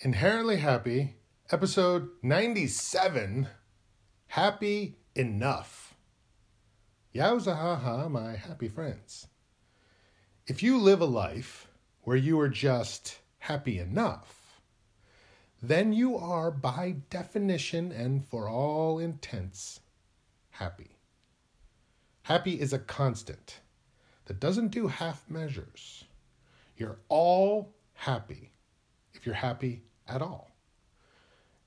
Inherently Happy, episode 97 Happy Enough. Yowza ha ha, my happy friends. If you live a life where you are just happy enough, then you are by definition and for all intents happy. Happy is a constant that doesn't do half measures. You're all happy if you're happy at all.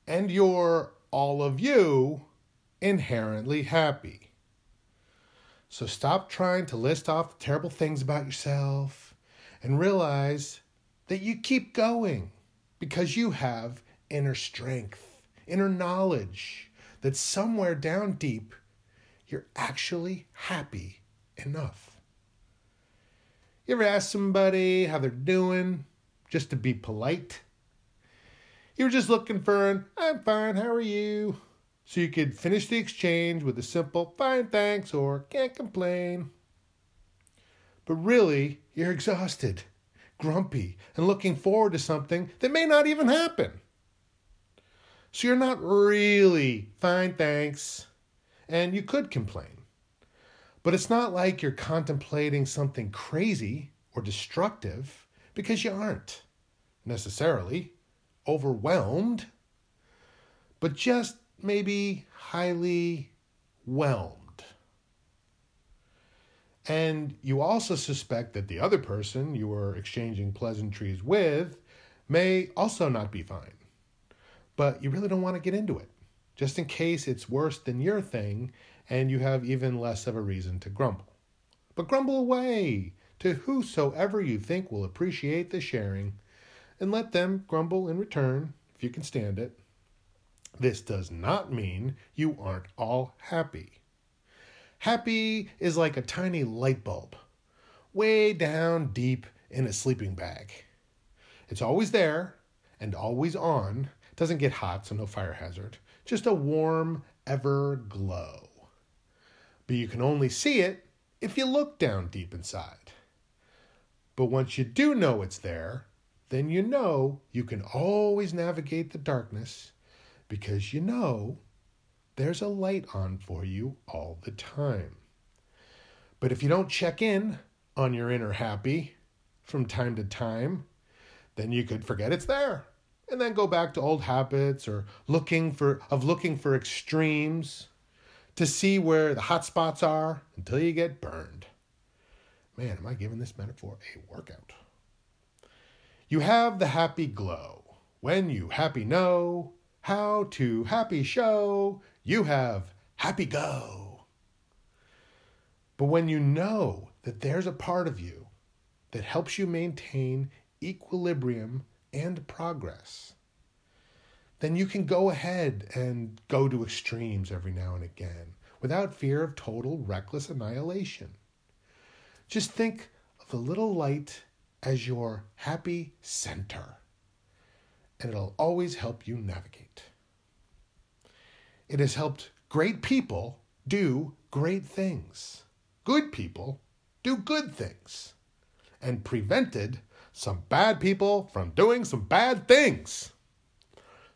And you're all of you inherently happy. So stop trying to list off terrible things about yourself and realize that you keep going because you have inner strength, inner knowledge that somewhere down deep you're actually happy enough. You ever ask somebody how they're doing just to be polite? You were just looking for an I'm fine, how are you? So you could finish the exchange with a simple fine thanks or can't complain. But really, you're exhausted, grumpy, and looking forward to something that may not even happen. So you're not really fine thanks, and you could complain. But it's not like you're contemplating something crazy or destructive because you aren't necessarily overwhelmed, but just maybe highly whelmed. And you also suspect that the other person you were exchanging pleasantries with may also not be fine. But you really don't want to get into it, just in case it's worse than your thing and you have even less of a reason to grumble. But grumble away to whosoever you think will appreciate the sharing and let them grumble in return if you can stand it. This does not mean you aren't all happy. Happy is like a tiny light bulb, way down deep in a sleeping bag. It's always there and always on. It doesn't get hot, so no fire hazard. Just a warm, ever glow. But you can only see it if you look down deep inside. But once you do know it's there, then you know you can always navigate the darkness because you know there's a light on for you all the time. But if you don't check in on your inner happy from time to time, then you could forget it's there and then go back to old habits or looking for of looking for extremes to see where the hot spots are until you get burned. Man, am I giving this metaphor a workout? You have the happy glow. When you happy know how to happy show, you have happy go. But when you know that there's a part of you that helps you maintain equilibrium and progress, then you can go ahead and go to extremes every now and again without fear of total reckless annihilation. Just think of the little light as your happy center, and it'll always help you navigate. It has helped great people do great things. Good people do good things, and prevented some bad people from doing some bad things.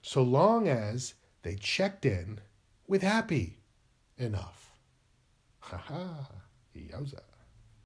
So long as they checked in with happy enough. Ha ha, yowza.